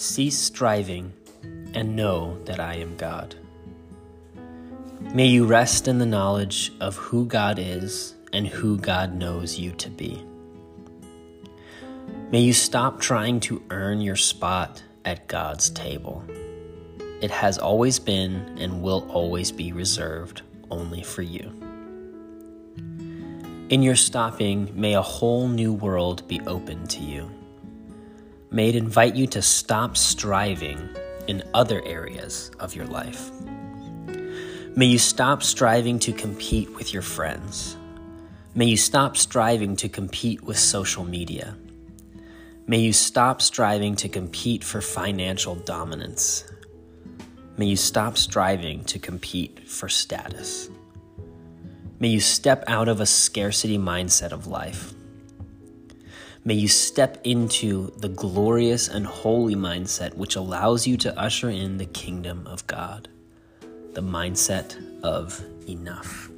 Cease striving and know that I am God. May you rest in the knowledge of who God is and who God knows you to be. May you stop trying to earn your spot at God's table. It has always been and will always be reserved only for you. In your stopping, may a whole new world be open to you. May it invite you to stop striving in other areas of your life. May you stop striving to compete with your friends. May you stop striving to compete with social media. May you stop striving to compete for financial dominance. May you stop striving to compete for status. May you step out of a scarcity mindset of life. May you step into the glorious and holy mindset which allows you to usher in the kingdom of God, the mindset of enough.